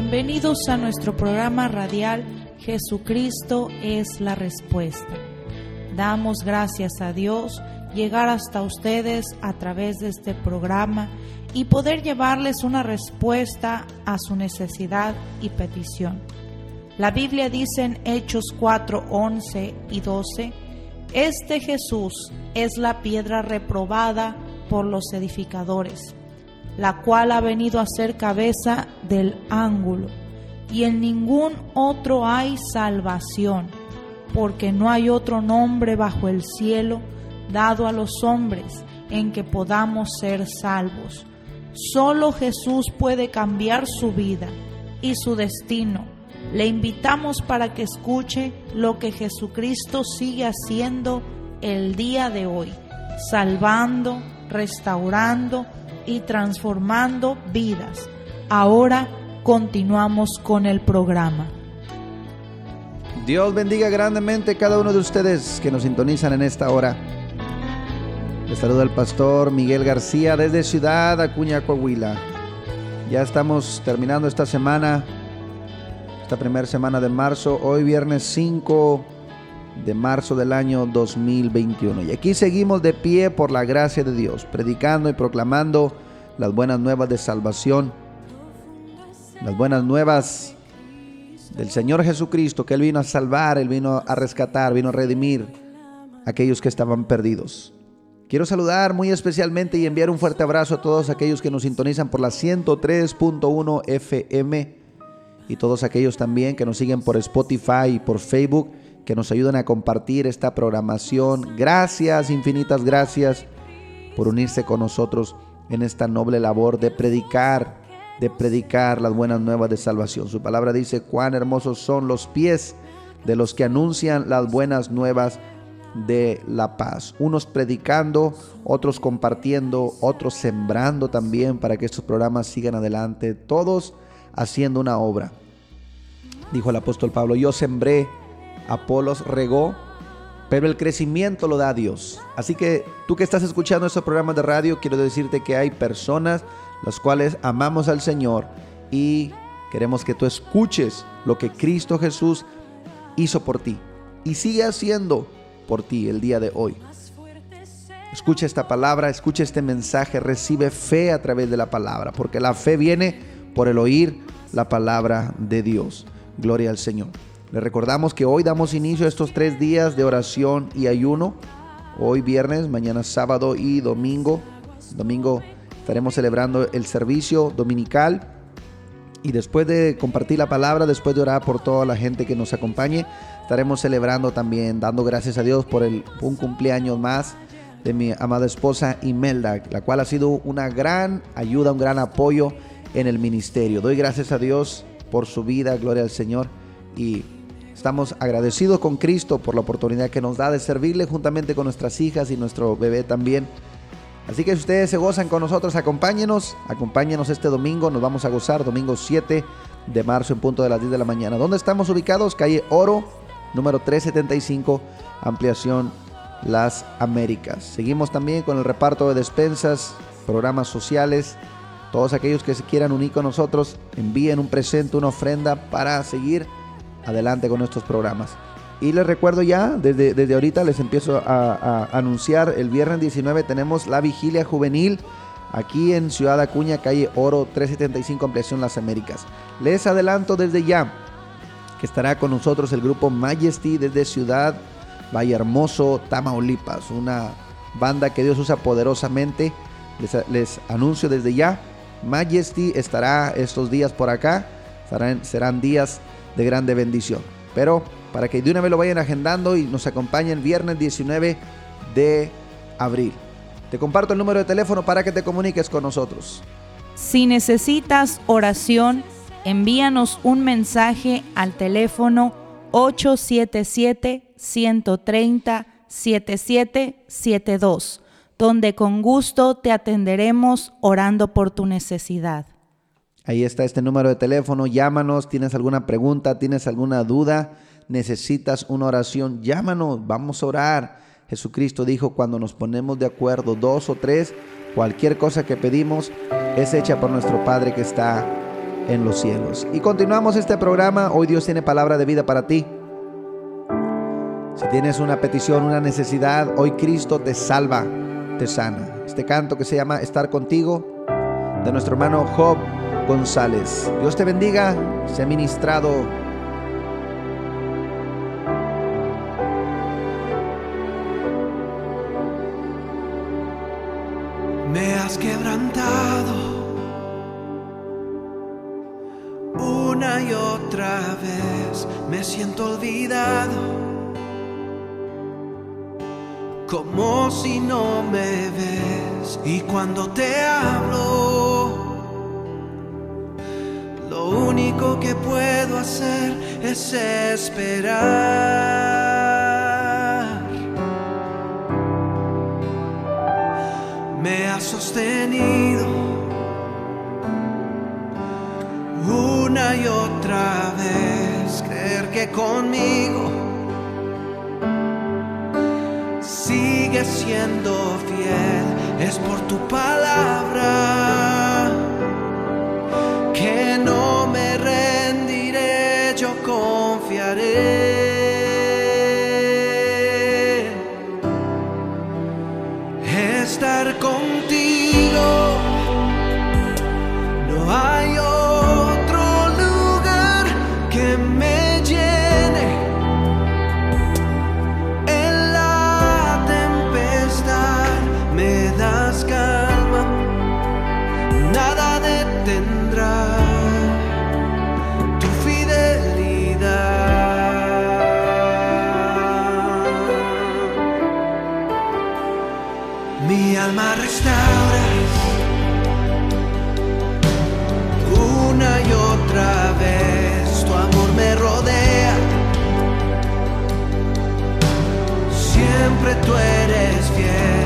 Bienvenidos a nuestro programa radial Jesucristo es la respuesta. Damos gracias a Dios llegar hasta ustedes a través de este programa y poder llevarles una respuesta a su necesidad y petición. La Biblia dice en Hechos 4, 11 y 12, Este Jesús es la piedra reprobada por los edificadores, la cual ha venido a ser cabeza del ángulo, y en ningún otro hay salvación, porque no hay otro nombre bajo el cielo dado a los hombres en que podamos ser salvos. Solo Jesús puede cambiar su vida y su destino. Le invitamos para que escuche lo que Jesucristo sigue haciendo el día de hoy, salvando, restaurando y transformando vidas. Ahora continuamos con el programa. Dios bendiga grandemente a cada uno de ustedes que nos sintonizan en esta hora. Les saluda el pastor Miguel García desde Ciudad Acuña, Coahuila. Ya estamos terminando esta semana, esta primera semana de marzo, hoy viernes 5 de marzo del año 2021. Y aquí seguimos de pie por la gracia de Dios, predicando y proclamando las buenas nuevas de salvación, las buenas nuevas del Señor Jesucristo, que Él vino a salvar, Él vino a rescatar, vino a redimir a aquellos que estaban perdidos. Quiero saludar muy especialmente y enviar un fuerte abrazo a todos aquellos que nos sintonizan por la 103.1 FM y todos aquellos también que nos siguen por Spotify y por Facebook, que nos ayudan a compartir esta programación. Gracias, infinitas gracias por unirse con nosotros en esta noble labor de predicar, de predicar las buenas nuevas de salvación. Su palabra dice cuán hermosos son los pies de los que anuncian las buenas nuevas de la paz. Unos predicando, otros compartiendo, otros sembrando también para que estos programas sigan adelante, todos haciendo una obra. Dijo el apóstol Pablo, yo sembré, Apolos regó, pero el crecimiento lo da Dios. Así que tú que estás escuchando estos programas de radio, quiero decirte que hay personas las cuales amamos al Señor y queremos que tú escuches lo que Cristo Jesús hizo por ti y sigue haciendo por ti el día de hoy. Escucha esta palabra, escucha este mensaje, recibe fe a través de la palabra, porque la fe viene por el oír la palabra de Dios. Gloria al Señor. Le recordamos que hoy damos inicio a estos tres días de oración y ayuno. Hoy viernes, mañana sábado y domingo. Domingo estaremos celebrando el servicio dominical. Y después de compartir la palabra, después de orar por toda la gente que nos acompañe, estaremos celebrando también, dando gracias a Dios por el, un cumpleaños más de mi amada esposa Imelda, la cual ha sido una gran ayuda, un gran apoyo en el ministerio. Doy gracias a Dios por su vida, gloria al Señor, y estamos agradecidos con Cristo por la oportunidad que nos da de servirle juntamente con nuestras hijas y nuestro bebé también. Así que si ustedes se gozan con nosotros, acompáñenos, acompáñenos este domingo, nos vamos a gozar, domingo 7 de marzo en punto de las 10 de la mañana. ¿Dónde estamos ubicados? Calle Oro, número 375, ampliación Las Américas. Seguimos también con el reparto de despensas, programas sociales. Todos aquellos que se quieran unir con nosotros, envíen un presente, una ofrenda para seguir adelante con estos programas. Y les recuerdo ya, desde, desde ahorita les empiezo a, anunciar, el viernes 19 tenemos la vigilia juvenil aquí en Ciudad Acuña, calle Oro 375, ampliación Las Américas. Les adelanto desde ya que estará con nosotros el grupo Majesty desde Ciudad Valle Hermoso, Tamaulipas, una banda que Dios usa poderosamente. Les, les anuncio desde ya, Majesty estará estos días por acá, serán días de grande bendición. Pero para que de una vez lo vayan agendando y nos acompañen viernes 19 de abril. Te comparto el número de teléfono para que te comuniques con nosotros. Si necesitas oración, envíanos un mensaje al teléfono 877-130-7772, donde con gusto te atenderemos orando por tu necesidad. Ahí está este número de teléfono, llámanos, tienes alguna pregunta, tienes alguna duda, necesitas una oración, llámanos, vamos a orar. Jesucristo dijo, cuando nos ponemos de acuerdo dos o tres, cualquier cosa que pedimos es hecha por nuestro Padre que está en los cielos. Y continuamos este programa. Hoy Dios tiene palabra de vida para ti. Si tienes una petición, una necesidad, hoy Cristo te salva, te sana. Este canto que se llama Estar contigo, de nuestro hermano Job González. Dios te bendiga, ha ministrado. Me has quebrantado una y otra vez, me siento olvidado como si no me ves. Y cuando te hablo, hacer es esperar. Me has sostenido una y otra vez, creer que conmigo sigue siendo fiel, es por tu palabra Siempre tú eres fiel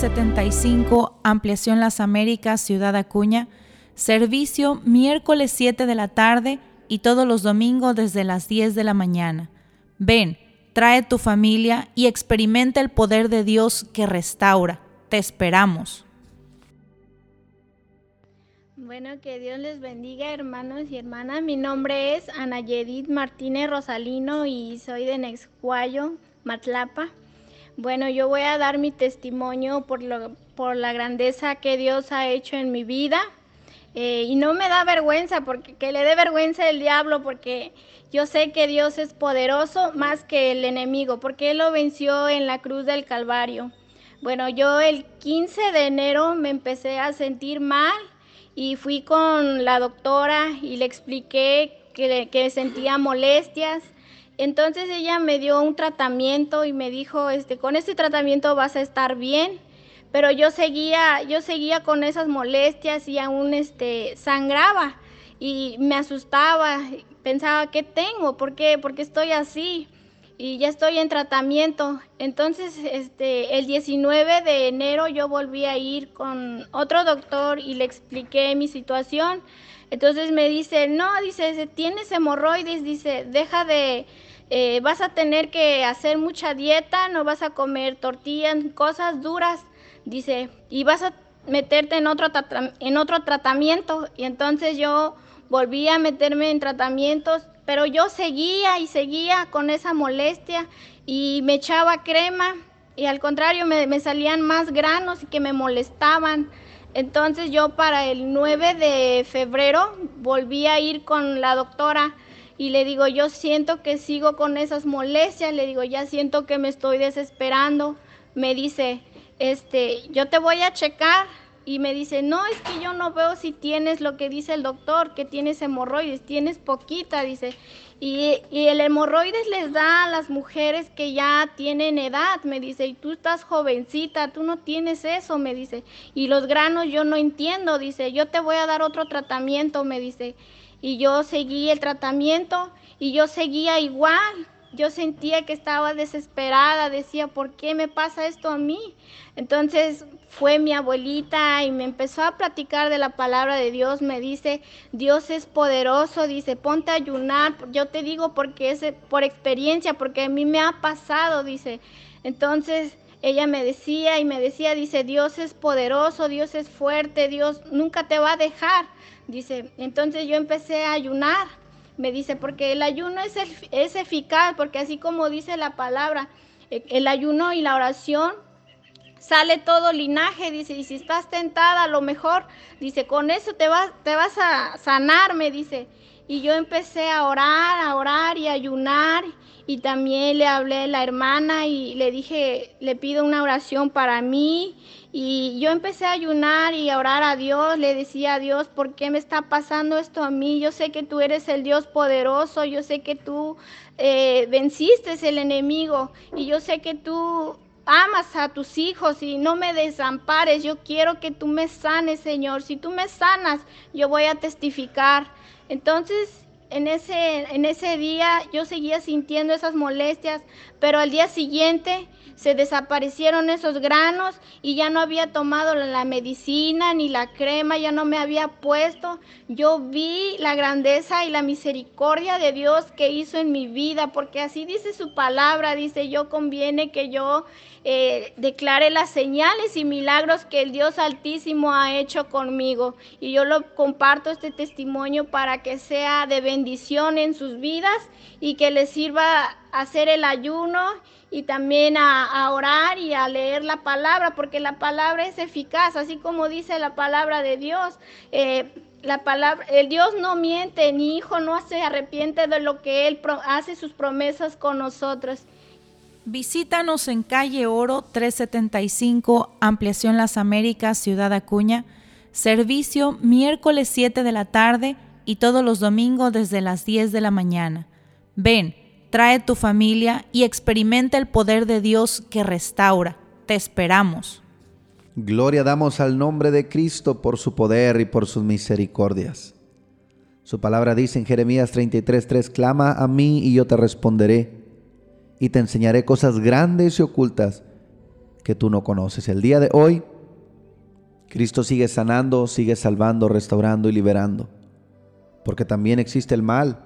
75, Ampliación Las Américas, Ciudad Acuña. Servicio miércoles 7 de la tarde y todos los domingos desde las 10 de la mañana. Ven, trae tu familia y experimenta el poder de Dios que restaura. Te esperamos. Bueno, que Dios les bendiga, hermanos y hermanas. Mi nombre es Ana Yedid Martínez Rosalino y soy de Nexcuayo, Matlapa. Bueno, yo voy a dar mi testimonio por, lo, por la grandeza que Dios ha hecho en mi vida. Eh, y no me da vergüenza, porque que le dé vergüenza el diablo, porque yo sé que Dios es poderoso más que el enemigo, porque Él lo venció en la cruz del Calvario. Bueno, yo el 15 de enero me empecé a sentir mal y fui con la doctora y le expliqué que, que sentía molestias. Entonces ella me dio un tratamiento y me dijo, este, con este tratamiento vas a estar bien. Pero yo seguía, yo seguía con esas molestias y aún este, sangraba y me asustaba, pensaba, ¿qué tengo? ¿Por qué? ¿Por qué estoy así? y ya estoy en tratamiento. Entonces, este, el 19 de enero yo volví a ir con otro doctor y le expliqué mi situación. Entonces me dice, no, dice, tienes hemorroides, dice, deja de, eh, vas a tener que hacer mucha dieta, no vas a comer tortillas, cosas duras, dice, y vas a meterte en otro, en otro tratamiento. Y entonces yo volví a meterme en tratamientos pero yo seguía y seguía con esa molestia y me echaba crema y al contrario me, salían más granos y que me molestaban. Entonces yo para el 9 de febrero volví a ir con la doctora y le digo, yo siento que sigo con esas molestias, le digo, ya siento que me estoy desesperando. Me dice, este, yo te voy a checar y me dice, no, es que yo no veo si tienes lo que dice el doctor, que tienes hemorroides, tienes poquita, dice. Y, el hemorroides les da a las mujeres que ya tienen edad, me dice, y tú estás jovencita, tú no tienes eso, me dice. Y los granos yo no entiendo, dice, yo te voy a dar otro tratamiento, me dice. Y yo seguí el tratamiento y yo seguía igual, yo sentía que estaba desesperada, decía, ¿por qué me pasa esto a mí? Entonces fue mi abuelita y me empezó a platicar de la palabra de Dios, me dice, Dios es poderoso, dice, ponte a ayunar, yo te digo porque es por experiencia, porque a mí me ha pasado, dice. Entonces ella me decía y me decía, dice, Dios es poderoso, Dios es fuerte, Dios nunca te va a dejar, dice. Entonces yo empecé a ayunar, me dice, porque el ayuno es, es eficaz, porque así como dice la palabra, e, el ayuno y la oración sale todo linaje, dice, y si estás tentada, a lo mejor, dice, con eso te vas, te vas a sanar, me dice. Y yo empecé a orar, a orar y a ayunar, y también le hablé a la hermana y le dije, le pido una oración para mí, y yo empecé a ayunar y a orar a Dios, le decía a Dios, ¿por qué me está pasando esto a mí? Yo sé que tú eres el Dios poderoso, yo sé que tú eh, venciste el enemigo, y yo sé que tú amas a tus hijos y no me desampares. Yo quiero que tú me sanes, Señor. Si tú me sanas, yo voy a testificar. Entonces, en ese, en ese día yo seguía sintiendo esas molestias, pero al día siguiente se desaparecieron esos granos y ya no había tomado la medicina ni la crema, ya no me había puesto. Yo vi la grandeza y la misericordia de Dios que hizo en mi vida, porque así dice su palabra, dice yo conviene que yo eh, declare las señales y milagros que el Dios Altísimo ha hecho conmigo. Y yo lo comparto este testimonio para que sea de bendición en sus vidas y que les sirva hacer el ayuno y también a, orar y a leer la palabra, porque la palabra es eficaz, así como dice la palabra de Dios. Eh, la palabra, el Dios no miente, ni hijo no se arrepiente de lo que Él hace sus promesas con nosotros. Visítanos en calle Oro 375, Ampliación Las Américas, Ciudad Acuña. Servicio miércoles 7 de la tarde y todos los domingos desde las 10 de la mañana. Ven trae tu familia y experimenta el poder de Dios que restaura. Te esperamos. Gloria damos al nombre de Cristo por su poder y por sus misericordias. Su palabra dice en Jeremías 33:3, clama a mí y yo te responderé y te enseñaré cosas grandes y ocultas que tú no conoces. El día de hoy, Cristo sigue sanando, sigue salvando, restaurando y liberando. Porque también existe el mal.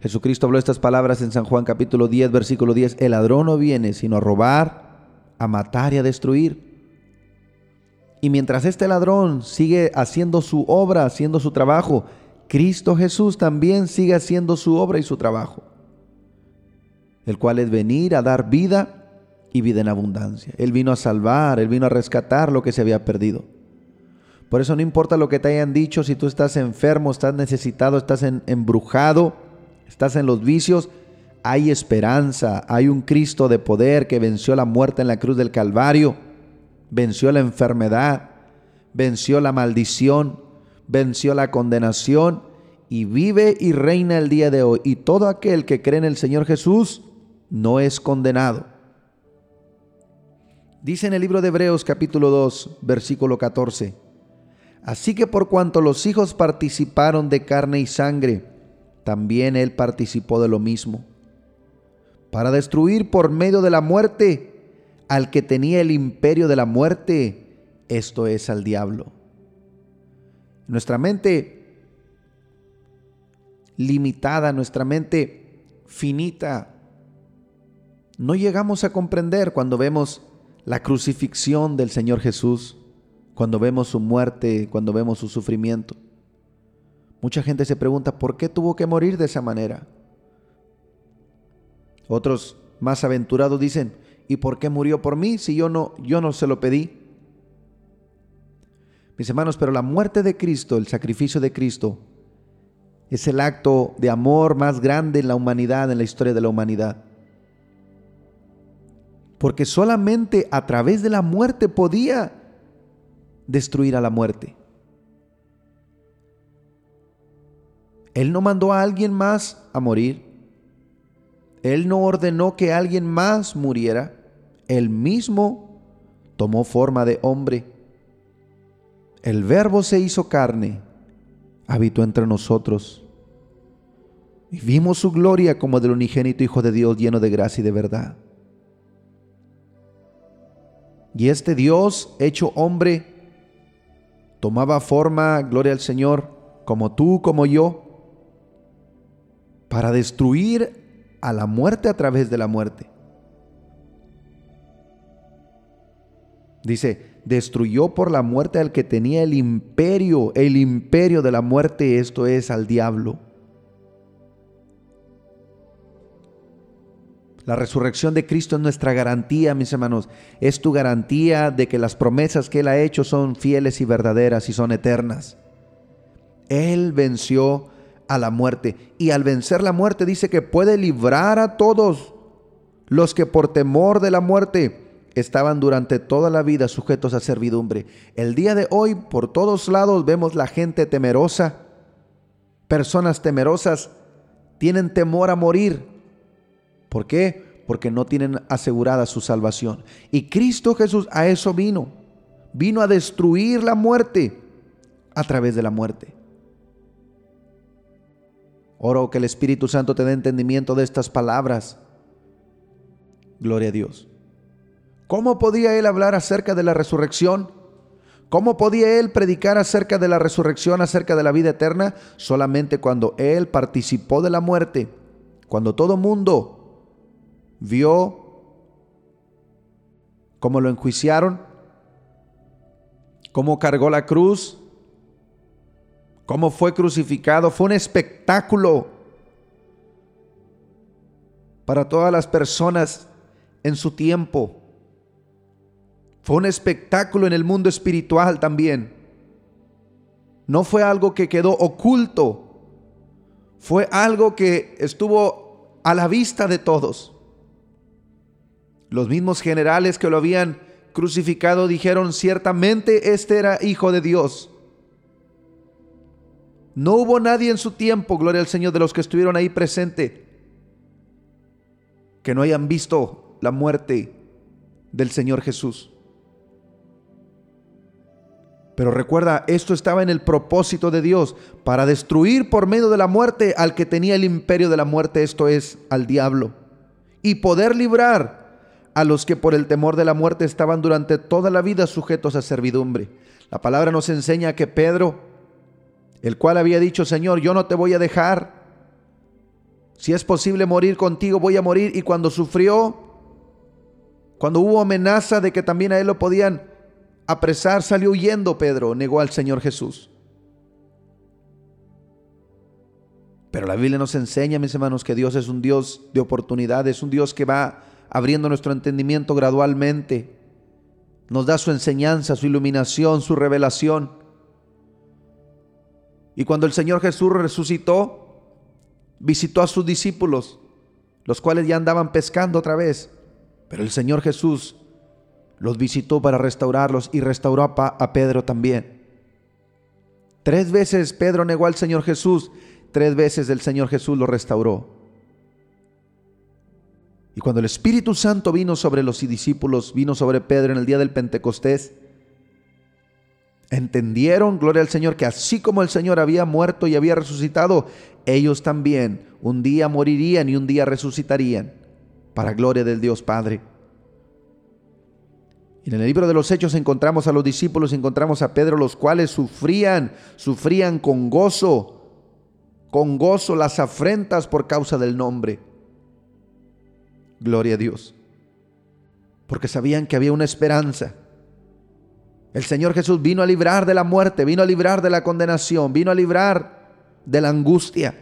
Jesucristo habló estas palabras en San Juan capítulo 10, versículo 10. El ladrón no viene sino a robar, a matar y a destruir. Y mientras este ladrón sigue haciendo su obra, haciendo su trabajo, Cristo Jesús también sigue haciendo su obra y su trabajo, el cual es venir a dar vida y vida en abundancia. Él vino a salvar, Él vino a rescatar lo que se había perdido. Por eso no importa lo que te hayan dicho, si tú estás enfermo, estás necesitado, estás embrujado, estás en los vicios, hay esperanza, hay un Cristo de poder que venció la muerte en la cruz del Calvario venció la enfermedad, venció la maldición, venció la condenación y vive y reina el día de hoy. Y todo aquel que cree en el Señor Jesús no es condenado. Dice en el libro de Hebreos capítulo 2, versículo 14. Así que por cuanto los hijos participaron de carne y sangre, también él participó de lo mismo, para destruir por medio de la muerte al que tenía el imperio de la muerte, esto es al diablo. Nuestra mente limitada, nuestra mente finita, no llegamos a comprender cuando vemos la crucifixión del Señor Jesús, cuando vemos su muerte, cuando vemos su sufrimiento. Mucha gente se pregunta, ¿por qué tuvo que morir de esa manera? Otros más aventurados dicen, ¿Y por qué murió por mí si yo no, yo no se lo pedí? Mis hermanos, pero la muerte de Cristo, el sacrificio de Cristo, es el acto de amor más grande en la humanidad, en la historia de la humanidad. Porque solamente a través de la muerte podía destruir a la muerte. Él no mandó a alguien más a morir. Él no ordenó que alguien más muriera. Él mismo tomó forma de hombre. El verbo se hizo carne, habitó entre nosotros. Y vimos su gloria como del unigénito Hijo de Dios lleno de gracia y de verdad. Y este Dios hecho hombre tomaba forma, gloria al Señor, como tú, como yo, para destruir a la muerte a través de la muerte. Dice, destruyó por la muerte al que tenía el imperio, el imperio de la muerte, esto es al diablo. La resurrección de Cristo es nuestra garantía, mis hermanos. Es tu garantía de que las promesas que Él ha hecho son fieles y verdaderas y son eternas. Él venció a la muerte. Y al vencer la muerte dice que puede librar a todos los que por temor de la muerte estaban durante toda la vida sujetos a servidumbre. El día de hoy por todos lados vemos la gente temerosa. Personas temerosas tienen temor a morir. ¿Por qué? Porque no tienen asegurada su salvación. Y Cristo Jesús a eso vino. Vino a destruir la muerte a través de la muerte. Oro que el Espíritu Santo te dé entendimiento de estas palabras. Gloria a Dios. ¿Cómo podía él hablar acerca de la resurrección? ¿Cómo podía él predicar acerca de la resurrección, acerca de la vida eterna? Solamente cuando él participó de la muerte, cuando todo mundo vio cómo lo enjuiciaron, cómo cargó la cruz, cómo fue crucificado. Fue un espectáculo para todas las personas en su tiempo. Fue un espectáculo en el mundo espiritual también. No fue algo que quedó oculto. Fue algo que estuvo a la vista de todos. Los mismos generales que lo habían crucificado dijeron, ciertamente este era hijo de Dios. No hubo nadie en su tiempo, gloria al Señor, de los que estuvieron ahí presente, que no hayan visto la muerte del Señor Jesús. Pero recuerda, esto estaba en el propósito de Dios, para destruir por medio de la muerte al que tenía el imperio de la muerte, esto es, al diablo, y poder librar a los que por el temor de la muerte estaban durante toda la vida sujetos a servidumbre. La palabra nos enseña que Pedro, el cual había dicho, Señor, yo no te voy a dejar. Si es posible morir contigo, voy a morir. Y cuando sufrió, cuando hubo amenaza de que también a él lo podían apresar, salió huyendo Pedro, negó al Señor Jesús. Pero la Biblia nos enseña, mis hermanos, que Dios es un Dios de oportunidades, un Dios que va abriendo nuestro entendimiento gradualmente. Nos da su enseñanza, su iluminación, su revelación. Y cuando el Señor Jesús resucitó, visitó a sus discípulos, los cuales ya andaban pescando otra vez. Pero el Señor Jesús los visitó para restaurarlos y restauró a, Pedro también. Tres veces Pedro negó al Señor Jesús, tres veces el Señor Jesús lo restauró. Y cuando el Espíritu Santo vino sobre los discípulos, vino sobre Pedro en el día del Pentecostés, entendieron, gloria al Señor, que así como el Señor había muerto y había resucitado, ellos también un día morirían y un día resucitarían, para gloria del Dios Padre. Y en el libro de los Hechos encontramos a los discípulos, encontramos a Pedro, los cuales sufrían, sufrían con gozo, con gozo las afrentas por causa del nombre. Gloria a Dios. Porque sabían que había una esperanza. El Señor Jesús vino a librar de la muerte, vino a librar de la condenación, vino a librar de la angustia.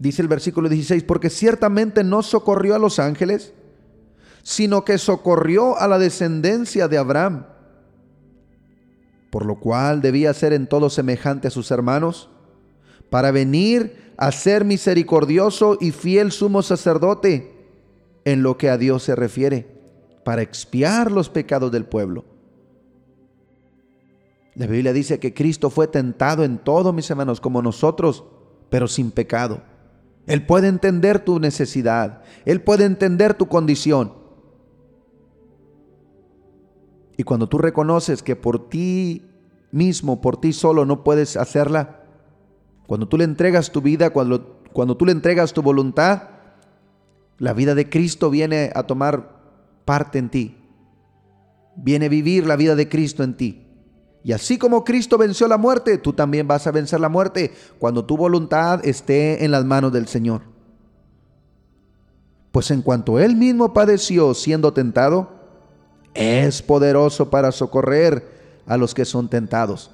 Dice el versículo 16, porque ciertamente no socorrió a los ángeles, sino que socorrió a la descendencia de Abraham, por lo cual debía ser en todo semejante a sus hermanos, para venir a ser misericordioso y fiel sumo sacerdote en lo que a Dios se refiere, para expiar los pecados del pueblo. La Biblia dice que Cristo fue tentado en todo, mis hermanos, como nosotros, pero sin pecado. Él puede entender tu necesidad, Él puede entender tu condición. Y cuando tú reconoces que por ti mismo, por ti solo no puedes hacerla, cuando tú le entregas tu vida, cuando, cuando tú le entregas tu voluntad, la vida de Cristo viene a tomar parte en ti. Viene a vivir la vida de Cristo en ti. Y así como Cristo venció la muerte, tú también vas a vencer la muerte cuando tu voluntad esté en las manos del Señor. Pues en cuanto Él mismo padeció siendo tentado, es poderoso para socorrer a los que son tentados.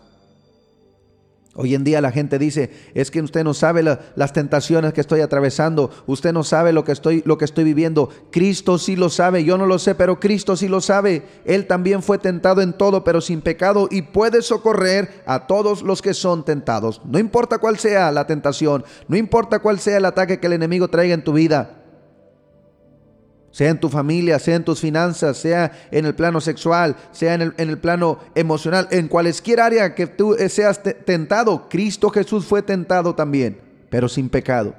Hoy en día la gente dice, es que usted no sabe las tentaciones que estoy atravesando, usted no sabe lo que, estoy, lo que estoy viviendo. Cristo sí lo sabe, yo no lo sé, pero Cristo sí lo sabe. Él también fue tentado en todo, pero sin pecado, y puede socorrer a todos los que son tentados. No importa cuál sea la tentación, no importa cuál sea el ataque que el enemigo traiga en tu vida sea en tu familia, sea en tus finanzas, sea en el plano sexual, sea en el, plano emocional, en cualquier área que tú seas tentado, Cristo Jesús fue tentado también, pero sin pecado.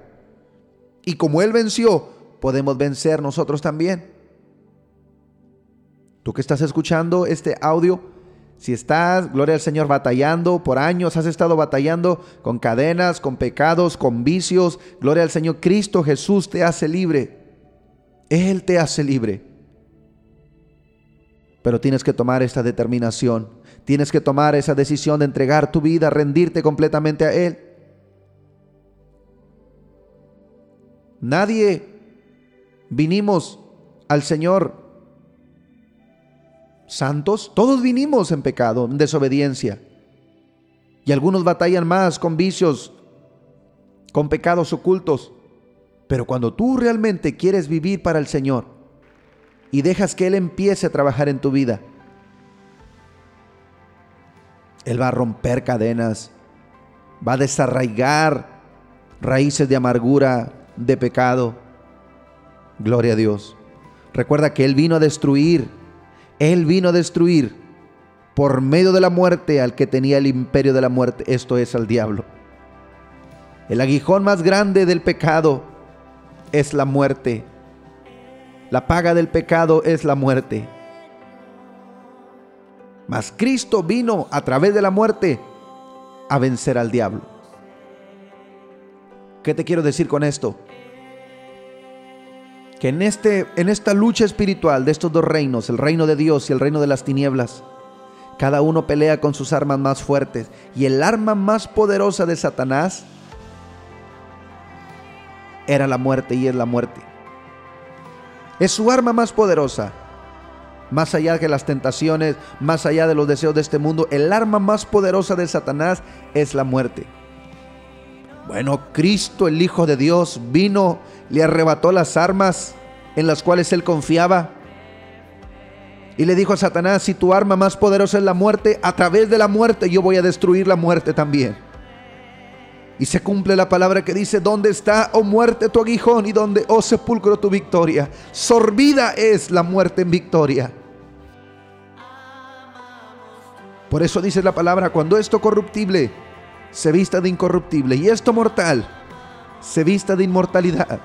Y como Él venció, podemos vencer nosotros también. Tú que estás escuchando este audio, si estás, gloria al Señor, batallando por años, has estado batallando con cadenas, con pecados, con vicios, gloria al Señor, Cristo Jesús te hace libre. Él te hace libre. Pero tienes que tomar esta determinación. Tienes que tomar esa decisión de entregar tu vida, rendirte completamente a Él. Nadie vinimos al Señor santos. Todos vinimos en pecado, en desobediencia. Y algunos batallan más con vicios, con pecados ocultos. Pero cuando tú realmente quieres vivir para el Señor y dejas que Él empiece a trabajar en tu vida, Él va a romper cadenas, va a desarraigar raíces de amargura, de pecado. Gloria a Dios. Recuerda que Él vino a destruir, Él vino a destruir por medio de la muerte al que tenía el imperio de la muerte, esto es al diablo. El aguijón más grande del pecado es la muerte. La paga del pecado es la muerte. Mas Cristo vino a través de la muerte a vencer al diablo. ¿Qué te quiero decir con esto? que en, este, en esta lucha espiritual de estos dos reinos, el reino de Dios y el reino de las tinieblas, cada uno pelea con sus armas más fuertes. Y el arma más poderosa de Satanás era la muerte y es la muerte. Es su arma más poderosa. Más allá de las tentaciones, más allá de los deseos de este mundo, el arma más poderosa de Satanás es la muerte. Bueno, Cristo, el Hijo de Dios, vino, le arrebató las armas en las cuales él confiaba. Y le dijo a Satanás, si tu arma más poderosa es la muerte, a través de la muerte yo voy a destruir la muerte también. Y se cumple la palabra que dice, ¿dónde está, oh muerte, tu aguijón? Y dónde, oh sepulcro, tu victoria. Sorbida es la muerte en victoria. Por eso dice la palabra, cuando esto corruptible se vista de incorruptible y esto mortal se vista de inmortalidad,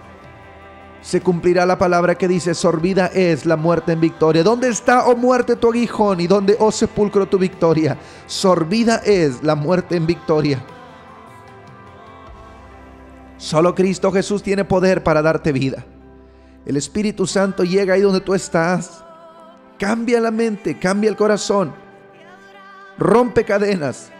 se cumplirá la palabra que dice, sorbida es la muerte en victoria. ¿Dónde está, oh muerte, tu aguijón? ¿Y dónde, oh sepulcro, tu victoria? Sorbida es la muerte en victoria. Solo Cristo Jesús tiene poder para darte vida. El Espíritu Santo llega ahí donde tú estás. Cambia la mente, cambia el corazón. Rompe cadenas.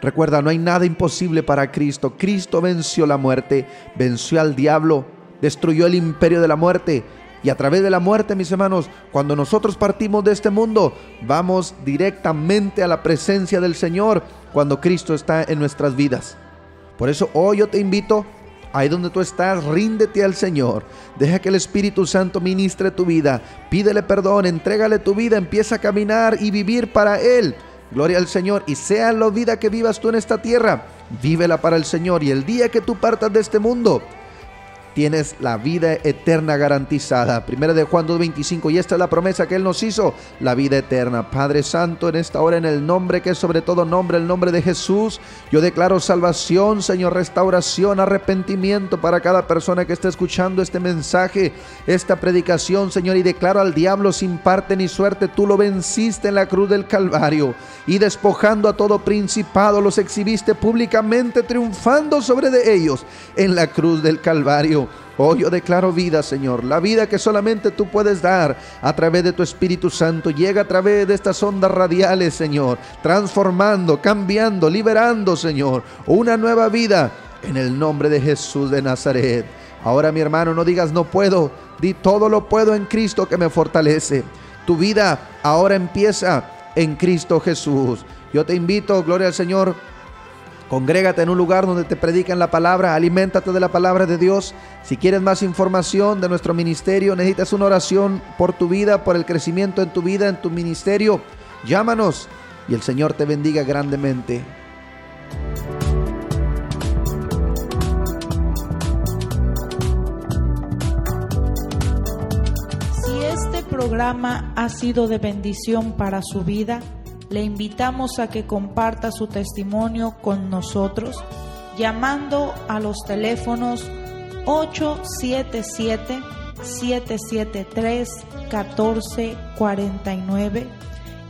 Recuerda, no hay nada imposible para Cristo. Cristo venció la muerte, venció al diablo, destruyó el imperio de la muerte. Y a través de la muerte, mis hermanos, cuando nosotros partimos de este mundo, vamos directamente a la presencia del Señor cuando Cristo está en nuestras vidas. Por eso hoy yo te invito, ahí donde tú estás, ríndete al Señor. Deja que el Espíritu Santo ministre tu vida. Pídele perdón, entrégale tu vida, empieza a caminar y vivir para Él. Gloria al Señor. Y sea la vida que vivas tú en esta tierra, vívela para el Señor. Y el día que tú partas de este mundo, tienes la vida eterna garantizada. Primera de Juan 2.25 y esta es la promesa que Él nos hizo, la vida eterna. Padre Santo, en esta hora en el nombre que es sobre todo nombre, el nombre de Jesús, yo declaro salvación, Señor, restauración, arrepentimiento para cada persona que esté escuchando este mensaje, esta predicación, Señor, y declaro al diablo sin parte ni suerte, tú lo venciste en la cruz del Calvario y despojando a todo principado los exhibiste públicamente triunfando sobre de ellos en la cruz del Calvario. Oh, yo declaro vida, Señor. La vida que solamente tú puedes dar a través de tu Espíritu Santo. Llega a través de estas ondas radiales, Señor. Transformando, cambiando, liberando, Señor. Una nueva vida en el nombre de Jesús de Nazaret. Ahora, mi hermano, no digas no puedo. Di todo lo puedo en Cristo que me fortalece. Tu vida ahora empieza en Cristo Jesús. Yo te invito, gloria al Señor Congrégate en un lugar donde te predican la palabra, aliméntate de la palabra de Dios. Si quieres más información de nuestro ministerio, necesitas una oración por tu vida, por el crecimiento en tu vida, en tu ministerio, llámanos y el Señor te bendiga grandemente. Si este programa ha sido de bendición para su vida, le invitamos a que comparta su testimonio con nosotros llamando a los teléfonos 877-773-1449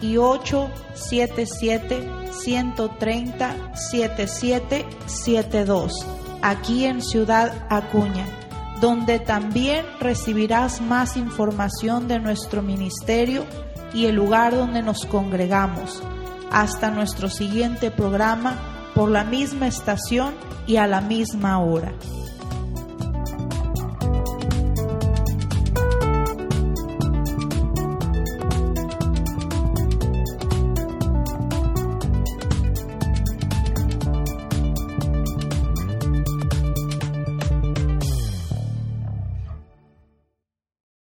y 877-130-7772 aquí en Ciudad Acuña, donde también recibirás más información de nuestro ministerio y el lugar donde nos congregamos. Hasta nuestro siguiente programa por la misma estación y a la misma hora.